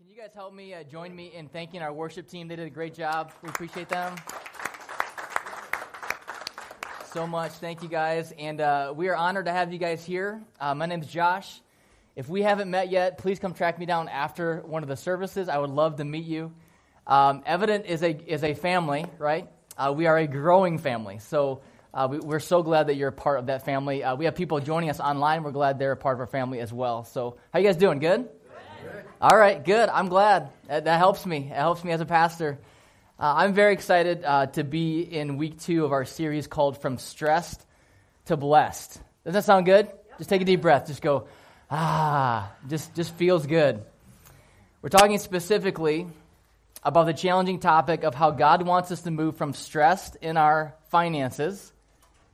Can you guys help me uh, join me in thanking our worship team? They did a great job. We appreciate them so much. Thank you guys. And uh, we are honored to have you guys here. Uh, my name is Josh. If we haven't met yet, please come track me down after one of the services. I would love to meet you. Um, Evident is a, is a family, right? Uh, we are a growing family. So uh, we, are so glad that you're a part of that family. Uh, we have people joining us online. We're glad they're a part of our family as well. So, how you guys doing? Good? All right, good. I'm glad. That, that, helps me. It helps me as a pastor. Uh, I'm very excited uh, to be in week two of our series called From Stressed to Blessed. Does that sound good? Just take a deep breath. Just go, ah, just, just feels good. We're talking specifically about the challenging topic of how God wants us to move from stressed in our finances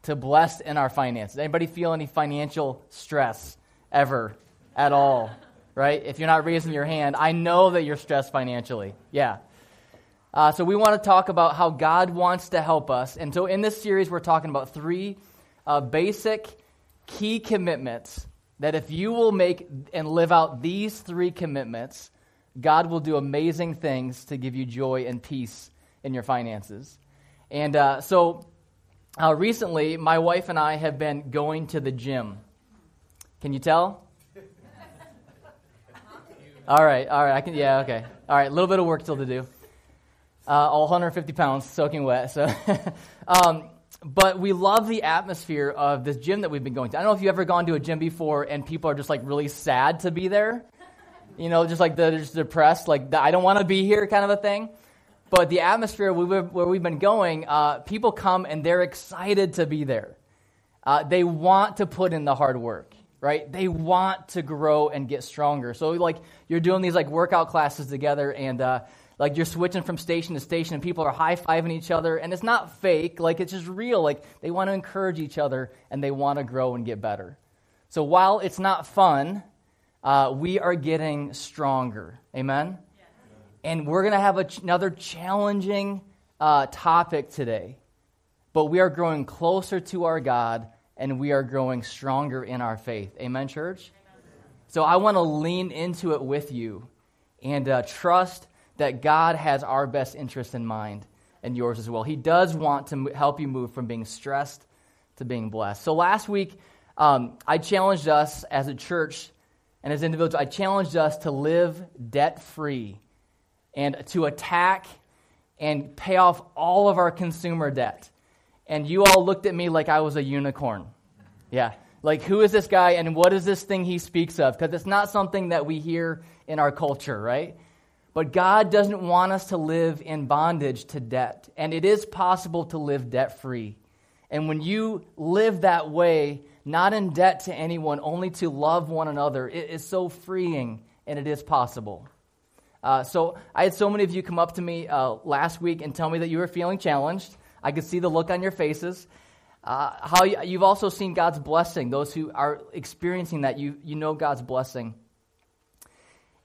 to blessed in our finances. Anybody feel any financial stress ever at all? Right? If you're not raising your hand, I know that you're stressed financially. Yeah. Uh, so we want to talk about how God wants to help us. And so in this series, we're talking about three uh, basic key commitments that if you will make and live out these three commitments, God will do amazing things to give you joy and peace in your finances. And uh, so uh, recently, my wife and I have been going to the gym. Can you tell? All right, all right. I can. Yeah, okay. All right, a little bit of work still to do. Uh, all 150 pounds soaking wet. So, um, but we love the atmosphere of this gym that we've been going to. I don't know if you've ever gone to a gym before and people are just like really sad to be there you know, just like they're just depressed, like I don't want to be here kind of a thing. But the atmosphere where we've been going, uh, people come and they're excited to be there. Uh, they want to put in the hard work, right? They want to grow and get stronger. So, like, you're doing these like workout classes together, and uh, like you're switching from station to station, and people are high fiving each other, and it's not fake. Like, it's just real. Like, they want to encourage each other and they want to grow and get better. So, while it's not fun, uh, we are getting stronger. Amen? And we're going to have ch- another challenging uh, topic today. But we are growing closer to our God and we are growing stronger in our faith. Amen, church? So I want to lean into it with you and uh, trust that God has our best interest in mind and yours as well. He does want to help you move from being stressed to being blessed. So last week, um, I challenged us as a church and as individuals, I challenged us to live debt free and to attack and pay off all of our consumer debt. And you all looked at me like I was a unicorn. Yeah. Like, who is this guy and what is this thing he speaks of? Because it's not something that we hear in our culture, right? But God doesn't want us to live in bondage to debt. And it is possible to live debt free. And when you live that way, not in debt to anyone, only to love one another. It is so freeing, and it is possible. Uh, so I had so many of you come up to me uh, last week and tell me that you were feeling challenged. I could see the look on your faces. Uh, how you, you've also seen God's blessing. Those who are experiencing that, you, you know God's blessing.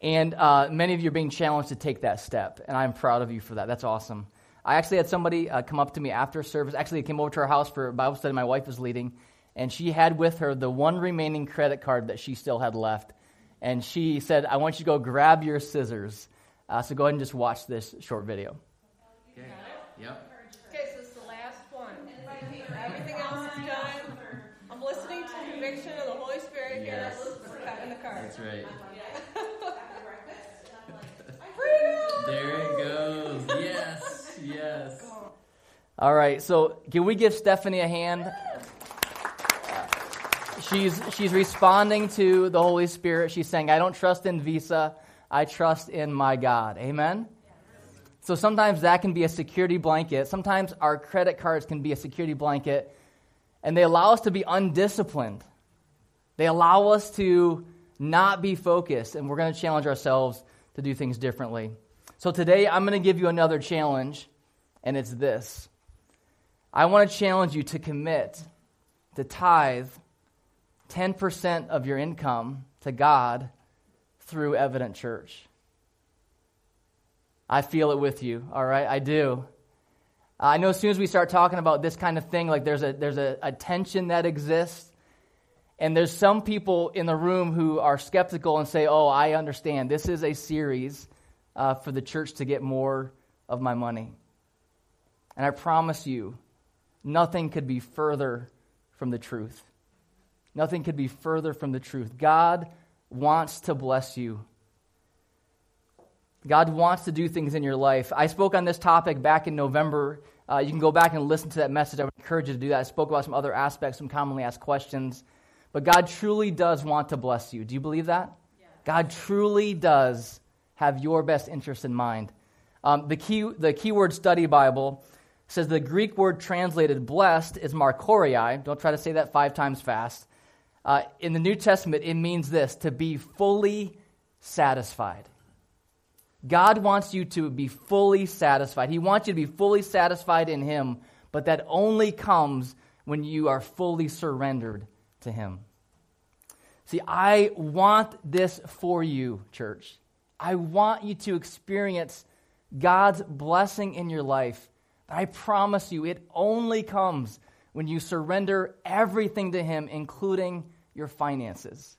And uh, many of you are being challenged to take that step, and I'm proud of you for that. That's awesome. I actually had somebody uh, come up to me after service. Actually, they came over to our house for Bible study my wife was leading, and she had with her the one remaining credit card that she still had left. And she said, I want you to go grab your scissors. Uh, so go ahead and just watch this short video. Okay. Yep. Right. there it goes. Yes, yes. All right, so can we give Stephanie a hand? she's, she's responding to the Holy Spirit. She's saying, I don't trust in Visa, I trust in my God. Amen? So sometimes that can be a security blanket. Sometimes our credit cards can be a security blanket, and they allow us to be undisciplined. They allow us to not be focused, and we're going to challenge ourselves to do things differently. So today, I'm going to give you another challenge, and it's this I want to challenge you to commit, to tithe 10% of your income to God through Evident Church. I feel it with you, all right? I do. I know as soon as we start talking about this kind of thing, like there's a, there's a, a tension that exists. And there's some people in the room who are skeptical and say, Oh, I understand. This is a series uh, for the church to get more of my money. And I promise you, nothing could be further from the truth. Nothing could be further from the truth. God wants to bless you. God wants to do things in your life. I spoke on this topic back in November. Uh, you can go back and listen to that message. I would encourage you to do that. I spoke about some other aspects, some commonly asked questions. But God truly does want to bless you. Do you believe that? Yeah. God truly does have your best interest in mind. Um, the, key, the keyword study Bible says the Greek word translated blessed is markoria. Don't try to say that five times fast. Uh, in the New Testament, it means this to be fully satisfied. God wants you to be fully satisfied. He wants you to be fully satisfied in Him, but that only comes when you are fully surrendered to Him. See, I want this for you, church. I want you to experience God's blessing in your life. But I promise you, it only comes when you surrender everything to Him, including your finances.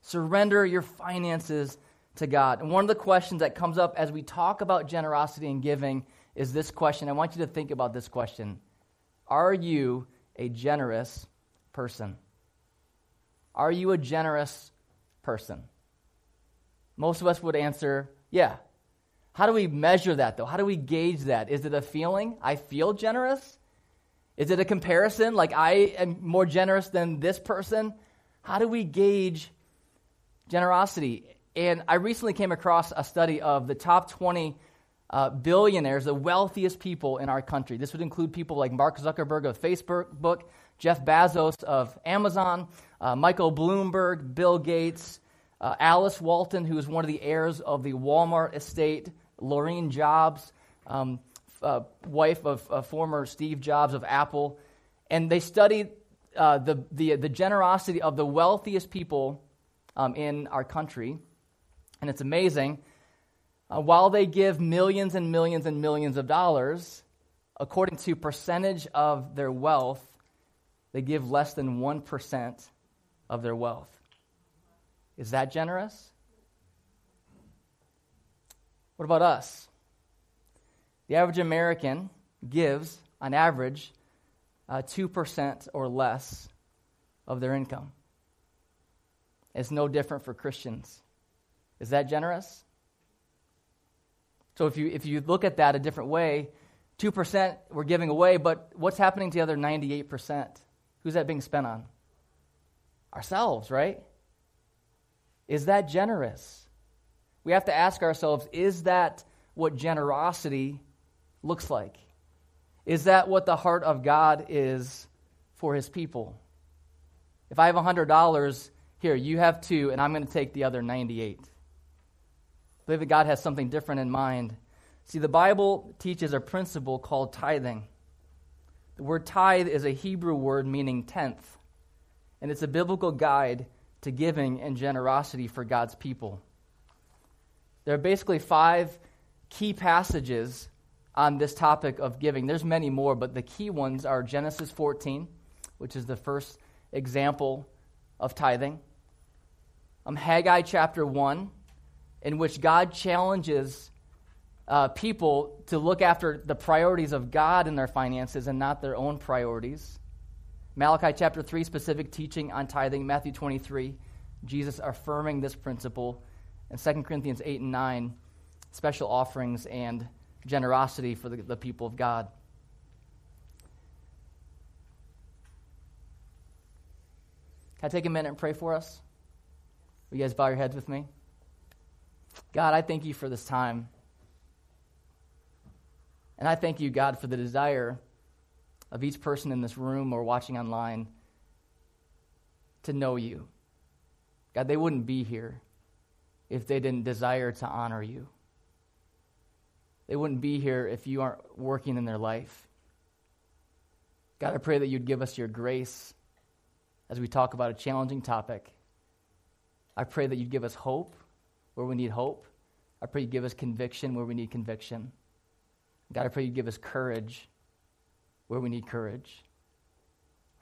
Surrender your finances to God. And one of the questions that comes up as we talk about generosity and giving is this question. I want you to think about this question Are you a generous person? Are you a generous person? Most of us would answer, yeah. How do we measure that, though? How do we gauge that? Is it a feeling? I feel generous? Is it a comparison? Like I am more generous than this person? How do we gauge generosity? And I recently came across a study of the top 20 uh, billionaires, the wealthiest people in our country. This would include people like Mark Zuckerberg of Facebook, Jeff Bezos of Amazon, uh, Michael Bloomberg, Bill Gates, uh, Alice Walton, who is one of the heirs of the Walmart estate, Laurene Jobs, um, uh, wife of former Steve Jobs of Apple. And they studied uh, the, the, the, generosity of the wealthiest people um, in our country. And it's amazing. Uh, while they give millions and millions and millions of dollars, according to percentage of their wealth, they give less than 1% of their wealth. Is that generous? What about us? The average American gives, on average, uh, 2% or less of their income. It's no different for Christians. Is that generous? So if you, if you look at that a different way, 2% we're giving away, but what's happening to the other 98%? Who's that being spent on? Ourselves, right? Is that generous? We have to ask ourselves is that what generosity looks like? Is that what the heart of God is for his people? If I have $100, here, you have two, and I'm going to take the other 98. I believe that God has something different in mind. See, the Bible teaches a principle called tithing. The word tithe is a Hebrew word meaning tenth, and it's a biblical guide to giving and generosity for God's people. There are basically five key passages on this topic of giving. There's many more, but the key ones are Genesis 14, which is the first example of tithing. Um, Haggai chapter 1, in which God challenges uh, people to look after the priorities of God in their finances and not their own priorities. Malachi chapter 3, specific teaching on tithing. Matthew 23, Jesus affirming this principle. And 2 Corinthians 8 and 9, special offerings and generosity for the, the people of God. Can I take a minute and pray for us? Will you guys bow your heads with me? God, I thank you for this time. And I thank you, God, for the desire of each person in this room or watching online to know you. God, they wouldn't be here if they didn't desire to honor you. They wouldn't be here if you aren't working in their life. God, I pray that you'd give us your grace as we talk about a challenging topic. I pray that you'd give us hope where we need hope. I pray you give us conviction where we need conviction. God, I pray you give us courage where we need courage.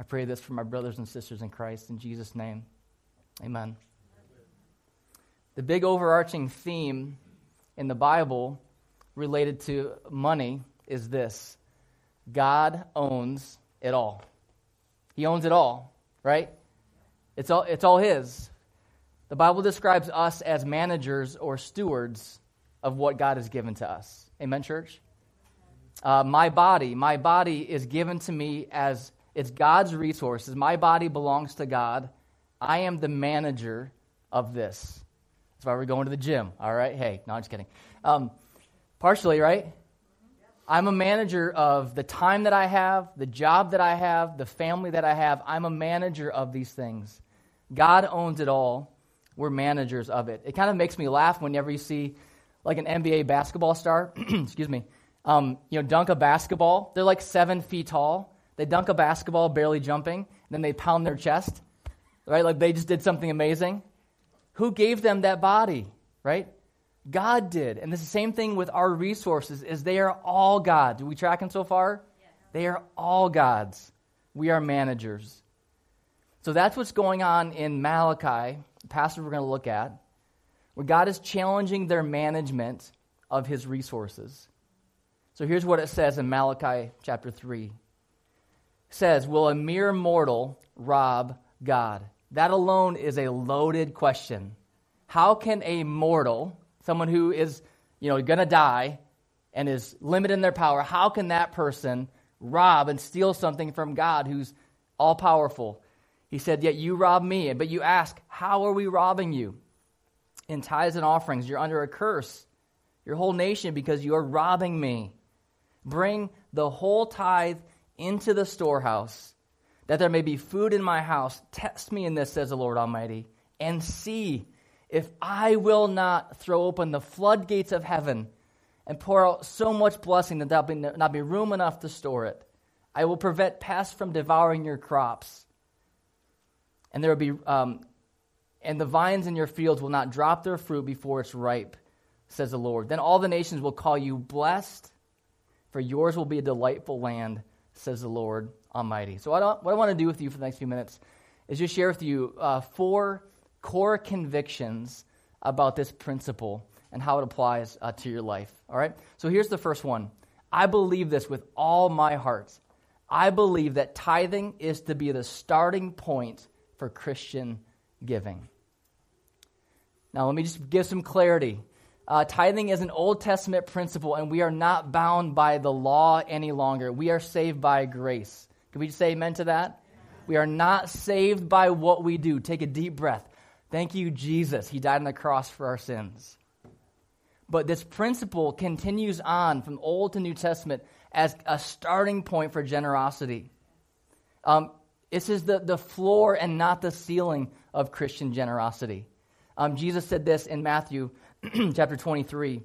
I pray this for my brothers and sisters in Christ. In Jesus' name, amen. The big overarching theme in the Bible related to money is this God owns it all. He owns it all, right? It's all, it's all His. The Bible describes us as managers or stewards of what God has given to us. Amen, church? Uh, my body, my body is given to me as it's God's resources. My body belongs to God. I am the manager of this. That's why we're going to the gym. All right. Hey, no, I'm just kidding. Um, partially, right? I'm a manager of the time that I have, the job that I have, the family that I have. I'm a manager of these things. God owns it all. We're managers of it. It kind of makes me laugh whenever you see like an NBA basketball star, excuse me, um, you know, dunk a basketball. They're like seven feet tall. They dunk a basketball, barely jumping, and then they pound their chest, right? Like they just did something amazing. Who gave them that body, right? God did. And it's the same thing with our resources is they are all God. Do we tracking so far? Yes. They are all God's. We are managers. So that's what's going on in Malachi, the passage we're going to look at, where God is challenging their management of his resources. So here's what it says in Malachi chapter 3. It says, Will a mere mortal rob God? That alone is a loaded question. How can a mortal, someone who is, you know, going to die and is limited in their power, how can that person rob and steal something from God who's all powerful? He said, Yet you rob me. But you ask, How are we robbing you? In tithes and offerings, you're under a curse, your whole nation, because you are robbing me. Bring the whole tithe into the storehouse, that there may be food in my house. Test me in this, says the Lord Almighty, and see if I will not throw open the floodgates of heaven and pour out so much blessing that there'll not be room enough to store it. I will prevent pests from devouring your crops, and there will be, um, and the vines in your fields will not drop their fruit before it's ripe, says the Lord. Then all the nations will call you blessed, for yours will be a delightful land, says the Lord Almighty. So, what I, want to do with you for the next few minutes is just share with you uh, four core convictions about this principle and how it applies uh, to your life. All right? So here's the first one I believe this with all my heart. I believe that tithing is to be the starting point for Christian giving. Now, let me just give some clarity. Uh, tithing is an Old Testament principle, and we are not bound by the law any longer. We are saved by grace. Can we just say amen to that? We are not saved by what we do. Take a deep breath. Thank you, Jesus. He died on the cross for our sins. But this principle continues on from Old to New Testament as a starting point for generosity. Um, this is the, the floor and not the ceiling of Christian generosity. Um, Jesus said this in Matthew chapter 23. He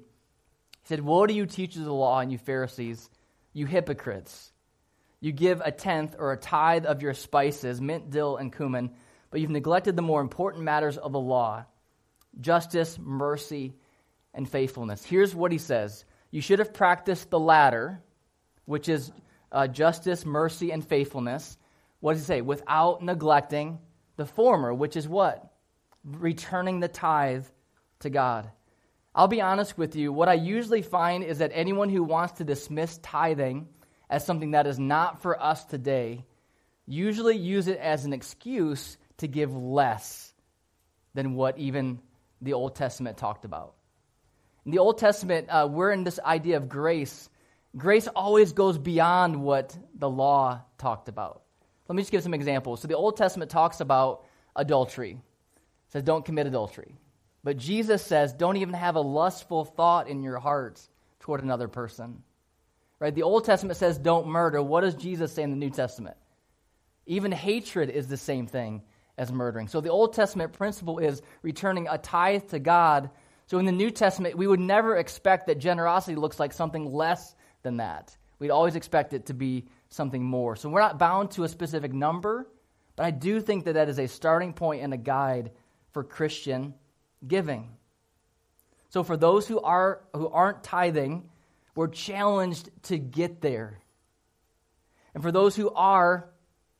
said, Woe to you, teachers of the law, and you Pharisees, you hypocrites! You give a tenth or a tithe of your spices, mint, dill, and cumin but you've neglected the more important matters of the law justice, mercy, and faithfulness. Here's what he says You should have practiced the latter, which is uh, justice, mercy, and faithfulness. What does he say? Without neglecting the former, which is what? Returning the tithe to God. I'll be honest with you, what I usually find is that anyone who wants to dismiss tithing as something that is not for us today usually use it as an excuse to give less than what even the Old Testament talked about. In the Old Testament, uh, we're in this idea of grace. Grace always goes beyond what the law talked about. Let me just give some examples. So the Old Testament talks about adultery. It says don't commit adultery. But Jesus says don't even have a lustful thought in your heart toward another person. Right? The Old Testament says don't murder. What does Jesus say in the New Testament? Even hatred is the same thing as murdering. So the Old Testament principle is returning a tithe to God. So in the New Testament, we would never expect that generosity looks like something less than that. We'd always expect it to be something more. So we're not bound to a specific number, but I do think that that is a starting point and a guide for Christian giving. So for those who are who aren't tithing, we're challenged to get there. And for those who are,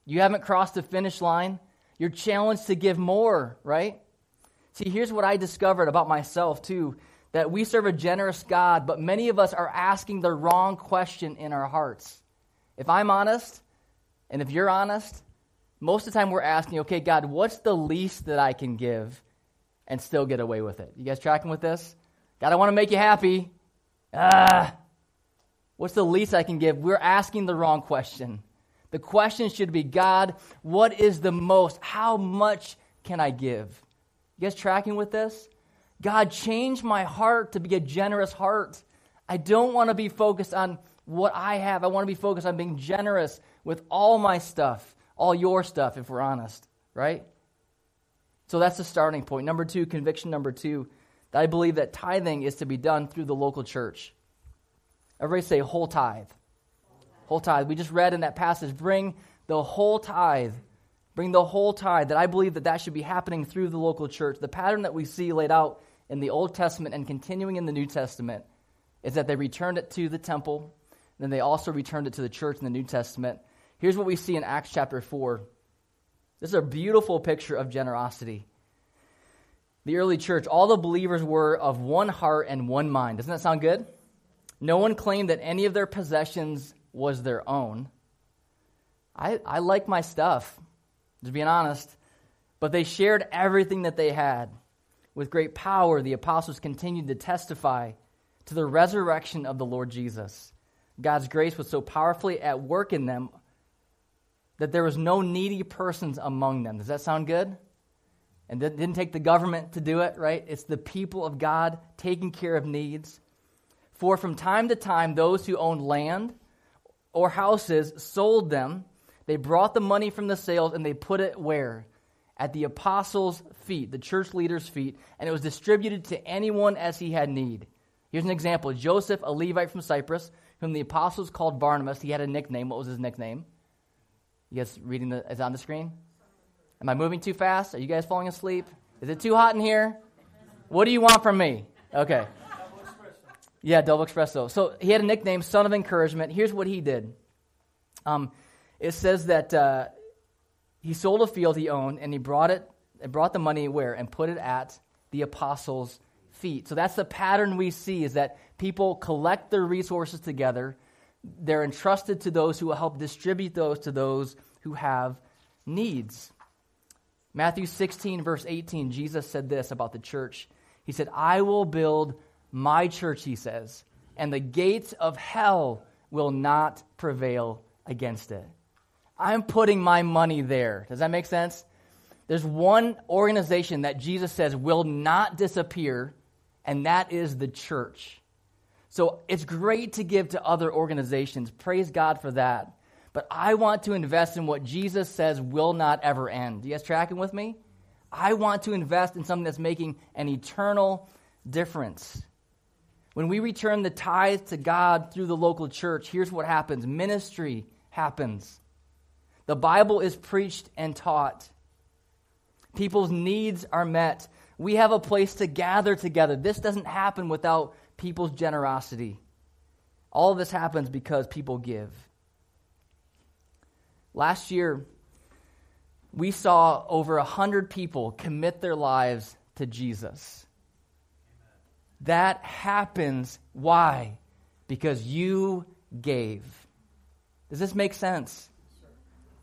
You haven't crossed the finish line. You're challenged to give more, right? See, here's what I discovered about myself, too that we serve a generous God, but many of us are asking the wrong question in our hearts. If I'm honest, and if you're honest, most of the time we're asking, okay, God, what's the least that I can give and still get away with it? You guys tracking with this? God, I want to make you happy. Ah, what's the least I can give? We're asking the wrong question. The question should be God, what is the most? How much can I give? You guys tracking with this? God, change my heart to be a generous heart. I don't want to be focused on what I have. I want to be focused on being generous with all my stuff, all your stuff, if we're honest, right? So that's the starting point. Number two, conviction number two, that I believe that tithing is to be done through the local church. Everybody say whole tithe. Whole tithe. We just read in that passage, bring the whole tithe. Bring the whole tithe. That I believe that that should be happening through the local church. The pattern that we see laid out in the Old Testament and continuing in the New Testament is that they returned it to the temple, then they also returned it to the church in the New Testament. Here's what we see in Acts chapter 4. This is a beautiful picture of generosity. The early church, all the believers were of one heart and one mind. Doesn't that sound good? No one claimed that any of their possessions was their own. I, I like my stuff, to be honest, but they shared everything that they had. With great power, the apostles continued to testify to the resurrection of the Lord Jesus. God's grace was so powerfully at work in them that there was no needy persons among them. Does that sound good? And it didn't take the government to do it, right? It's the people of God taking care of needs. For from time to time, those who owned land or houses sold them. They brought the money from the sales and they put it where? at the apostles' feet, the church leaders' feet, and it was distributed to anyone as he had need. Here's an example Joseph, a Levite from Cyprus, whom the apostles called Barnabas. He had a nickname. What was his nickname? You guys reading the, is on the screen? Am I moving too fast? Are you guys falling asleep? Is it too hot in here? What do you want from me? Okay. Yeah, double espresso. So he had a nickname, Son of Encouragement. Here's what he did. Um, it says that uh, he sold a field he owned and he brought it brought the money where and put it at the apostles' feet. So that's the pattern we see is that people collect their resources together. They're entrusted to those who will help distribute those to those who have needs. Matthew 16, verse 18, Jesus said this about the church. He said, I will build my church, he says, and the gates of hell will not prevail against it. I'm putting my money there. Does that make sense? There's one organization that Jesus says will not disappear, and that is the church. So it's great to give to other organizations. Praise God for that. But I want to invest in what Jesus says will not ever end. You guys tracking with me? I want to invest in something that's making an eternal difference. When we return the tithe to God through the local church, here's what happens ministry happens. The Bible is preached and taught. People's needs are met. We have a place to gather together. This doesn't happen without people's generosity. All of this happens because people give. Last year, we saw over 100 people commit their lives to Jesus. That happens. Why? Because you gave. Does this make sense?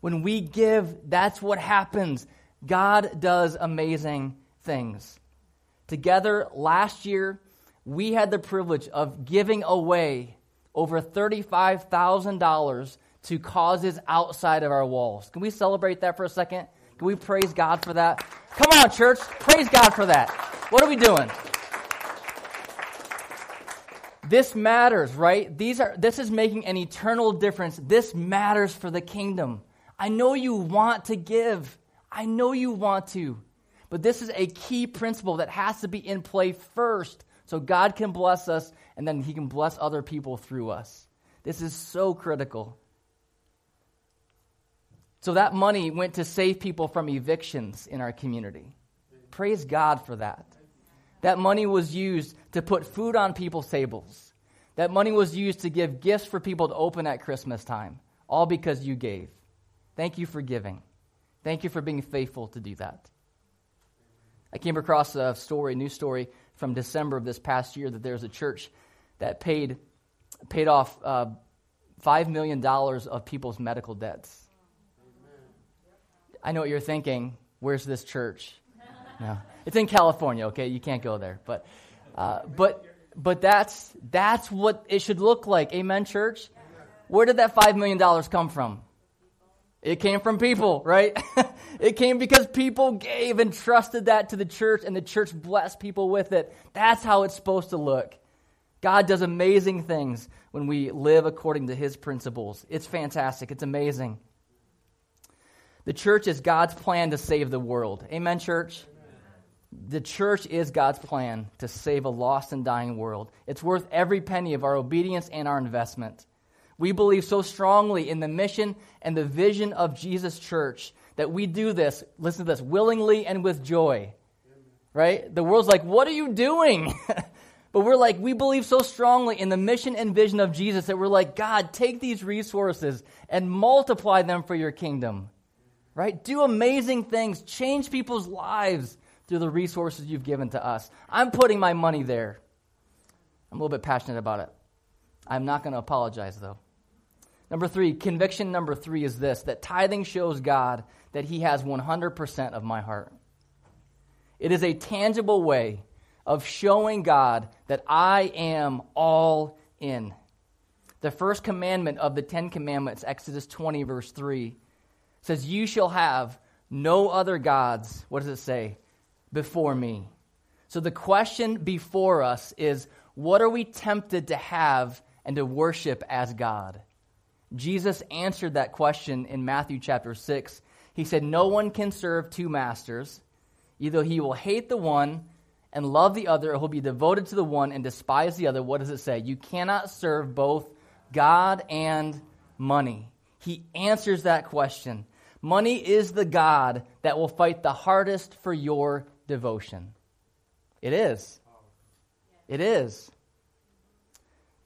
When we give, that's what happens. God does amazing things. Together, last year, we had the privilege of giving away over $35,000 to causes outside of our walls. Can we celebrate that for a second? Can we praise God for that? Come on, church. Praise God for that. What are we doing? This matters, right? These are this is making an eternal difference. This matters for the kingdom. I know you want to give. I know you want to. But this is a key principle that has to be in play first so God can bless us and then He can bless other people through us. This is so critical. So that money went to save people from evictions in our community. Praise God for that. That money was used to put food on people's tables. That money was used to give gifts for people to open at Christmas time, all because you gave. Thank you for giving. Thank you for being faithful to do that. I came across a story, a news story from December of this past year that there's a church that paid paid off uh, $5 million of people's medical debts. I know what you're thinking. Where's this church? No. It's in California, okay? You can't go there. But, uh, but, but that's, that's what it should look like. Amen, church? Where did that $5 million come from? It came from people, right? it came because people gave and trusted that to the church, and the church blessed people with it. That's how it's supposed to look. God does amazing things when we live according to his principles. It's fantastic, it's amazing. The church is God's plan to save the world. Amen, church? Amen. The church is God's plan to save a lost and dying world. It's worth every penny of our obedience and our investment. We believe so strongly in the mission and the vision of Jesus' church that we do this, listen to this, willingly and with joy. Right? The world's like, what are you doing? But we're like, we believe so strongly in the mission and vision of Jesus that we're like, God, take these resources and multiply them for your kingdom. Right? Do amazing things, change people's lives through the resources you've given to us. I'm putting my money there. I'm a little bit passionate about it. I'm not going to apologize, though. Number three, conviction number three is this that tithing shows God that He has 100% of my heart. It is a tangible way of showing God that I am all in. The first commandment of the Ten Commandments, Exodus 20, verse 3, says, You shall have no other gods, what does it say? Before me. So the question before us is, What are we tempted to have and to worship as God? Jesus answered that question in Matthew chapter 6. He said, No one can serve two masters. Either he will hate the one and love the other, or he'll be devoted to the one and despise the other. What does it say? You cannot serve both God and money. He answers that question. Money is the God that will fight the hardest for your devotion. It is. It is.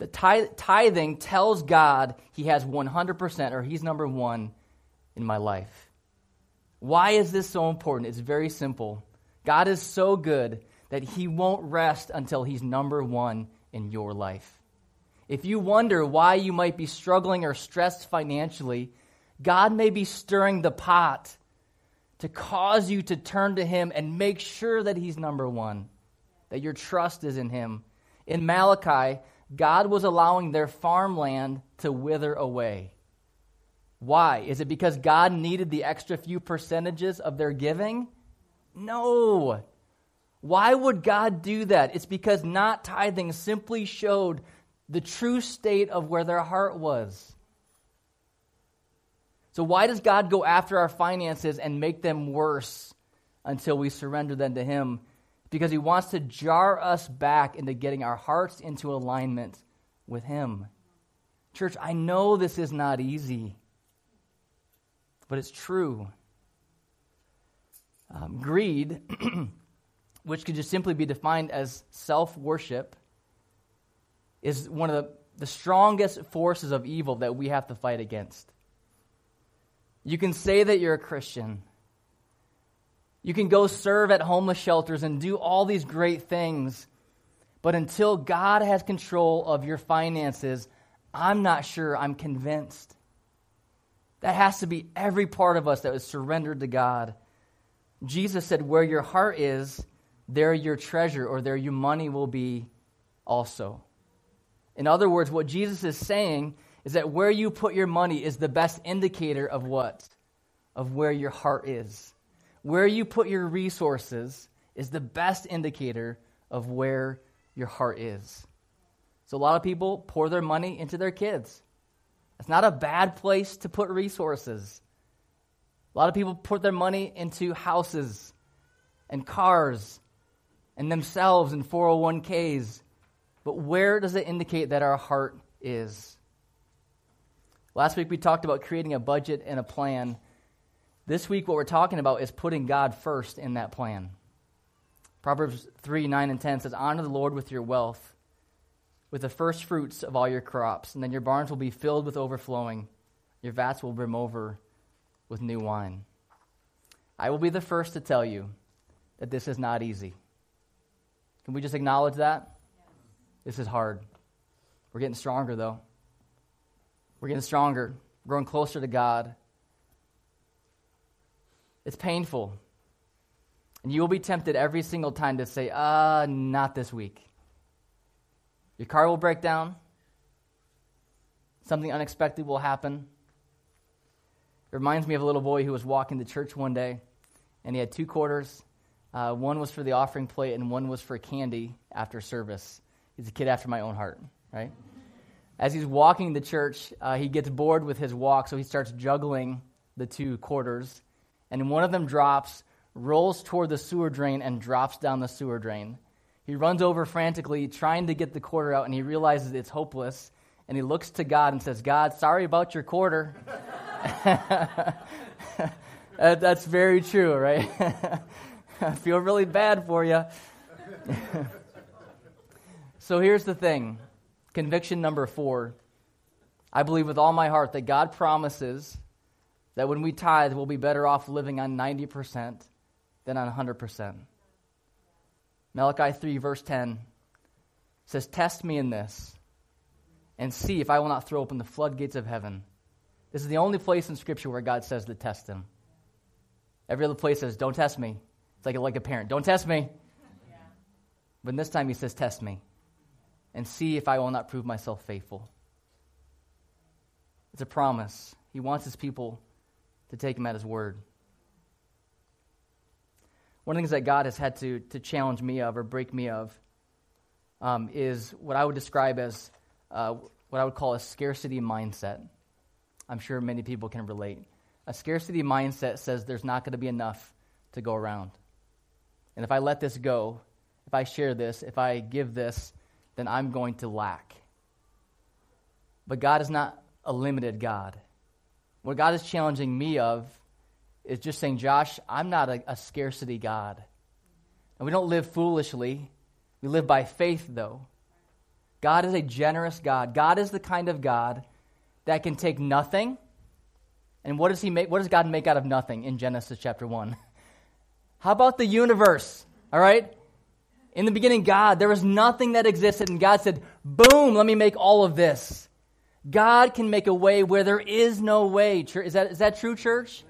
The tithing tells God he has 100% or he's number one in my life. Why is this so important? It's very simple. God is so good that He won't rest until He's number one in your life. If you wonder why you might be struggling or stressed financially, God may be stirring the pot to cause you to turn to Him and make sure that He's number one, that your trust is in Him. In Malachi, God was allowing their farmland to wither away. Why? Is it because God needed the extra few percentages of their giving? No. Why would God do that? It's because not tithing simply showed the true state of where their heart was. So, why does God go after our finances and make them worse until we surrender them to Him? Because He wants to jar us back into getting our hearts into alignment with Him. Church, I know this is not easy, but it's true. Um, greed which could just simply be defined as self worship, is one of the, the strongest forces of evil that we have to fight against. You can say that you're a Christian. You can go serve at homeless shelters and do all these great things. But until God has control of your finances, I'm not sure I'm convinced. That has to be every part of us that was surrendered to God. Jesus said, Where your heart is, there your treasure or there your money will be also. In other words, what Jesus is saying is that where you put your money is the best indicator of what? Of where your heart is. Where you put your resources is the best indicator of where your heart is. So a lot of people pour their money into their kids. It's not a bad place to put resources. A lot of people put their money into houses and cars and themselves and 401ks. But where does it indicate that our heart is? Last week we talked about creating a budget and a plan. This week, what we're talking about is putting God first in that plan. Proverbs 3 9 and 10 says, Honor the Lord with your wealth, with the first fruits of all your crops, and then your barns will be filled with overflowing, your vats will brim over with new wine. I will be the first to tell you that this is not easy. Can we just acknowledge that? This is hard. We're getting stronger, though. We're getting stronger, growing closer to God. It's painful. And you will be tempted every single time to say, uh, not this week. Your car will break down. Something unexpected will happen. It reminds me of a little boy who was walking to church one day, and he had two quarters. Uh, one was for the offering plate, and one was for candy after service. He's a kid after my own heart, right? As he's walking to church, uh, he gets bored with his walk, so he starts juggling the two quarters. And one of them drops, rolls toward the sewer drain, and drops down the sewer drain. He runs over frantically, trying to get the quarter out, and he realizes it's hopeless. And he looks to God and says, God, sorry about your quarter. That's very true, right? I feel really bad for you. so here's the thing conviction number four. I believe with all my heart that God promises that when we tithe, we'll be better off living on 90% than on 100%. Malachi 3, verse 10 says, Test me in this and see if I will not throw open the floodgates of heaven. This is the only place in Scripture where God says to test him. Every other place says, Don't test me. It's like, like a parent, Don't test me. Yeah. But this time he says, Test me and see if I will not prove myself faithful. It's a promise. He wants his people to take him at his word. One of the things that God has had to, to challenge me of or break me of um, is what I would describe as uh, what I would call a scarcity mindset. I'm sure many people can relate. A scarcity mindset says there's not going to be enough to go around. And if I let this go, if I share this, if I give this, then I'm going to lack. But God is not a limited God. What God is challenging me of is just saying, Josh, I'm not a, a scarcity God. And we don't live foolishly. We live by faith, though. God is a generous God. God is the kind of God that can take nothing. And what does he make? What does God make out of nothing in Genesis chapter 1? How about the universe? All right? In the beginning, God, there was nothing that existed, and God said, Boom, let me make all of this. God can make a way where there is no way. Is that, is that true, church?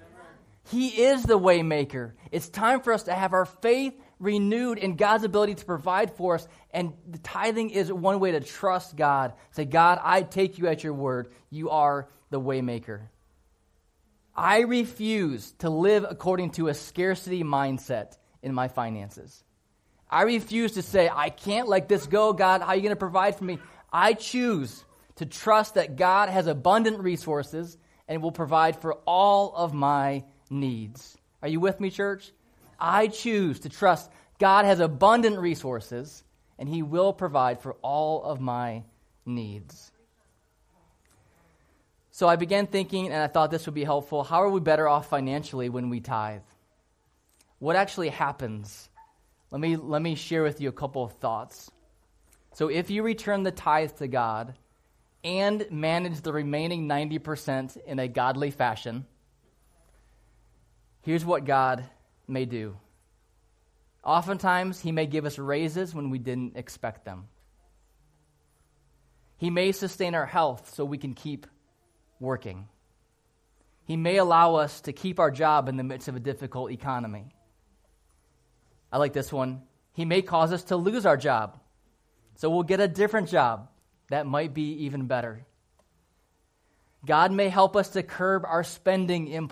He is the way maker. It's time for us to have our faith renewed in God's ability to provide for us. And the tithing is one way to trust God. Say, God, I take you at your word. You are the way maker. I refuse to live according to a scarcity mindset in my finances. I refuse to say, I can't let this go, God. How are you going to provide for me? I choose to trust that God has abundant resources and will provide for all of my needs. Are you with me, church? I choose to trust God has abundant resources and He will provide for all of my needs. So I began thinking, and I thought this would be helpful. How are we better off financially when we tithe? What actually happens? Let me, let me share with you a couple of thoughts. So, if you return the tithe to God and manage the remaining 90% in a godly fashion, Here's what God may do. Oftentimes, He may give us raises when we didn't expect them. He may sustain our health so we can keep working. He may allow us to keep our job in the midst of a difficult economy. I like this one. He may cause us to lose our job, so we'll get a different job that might be even better. God may help us to curb our spending impulse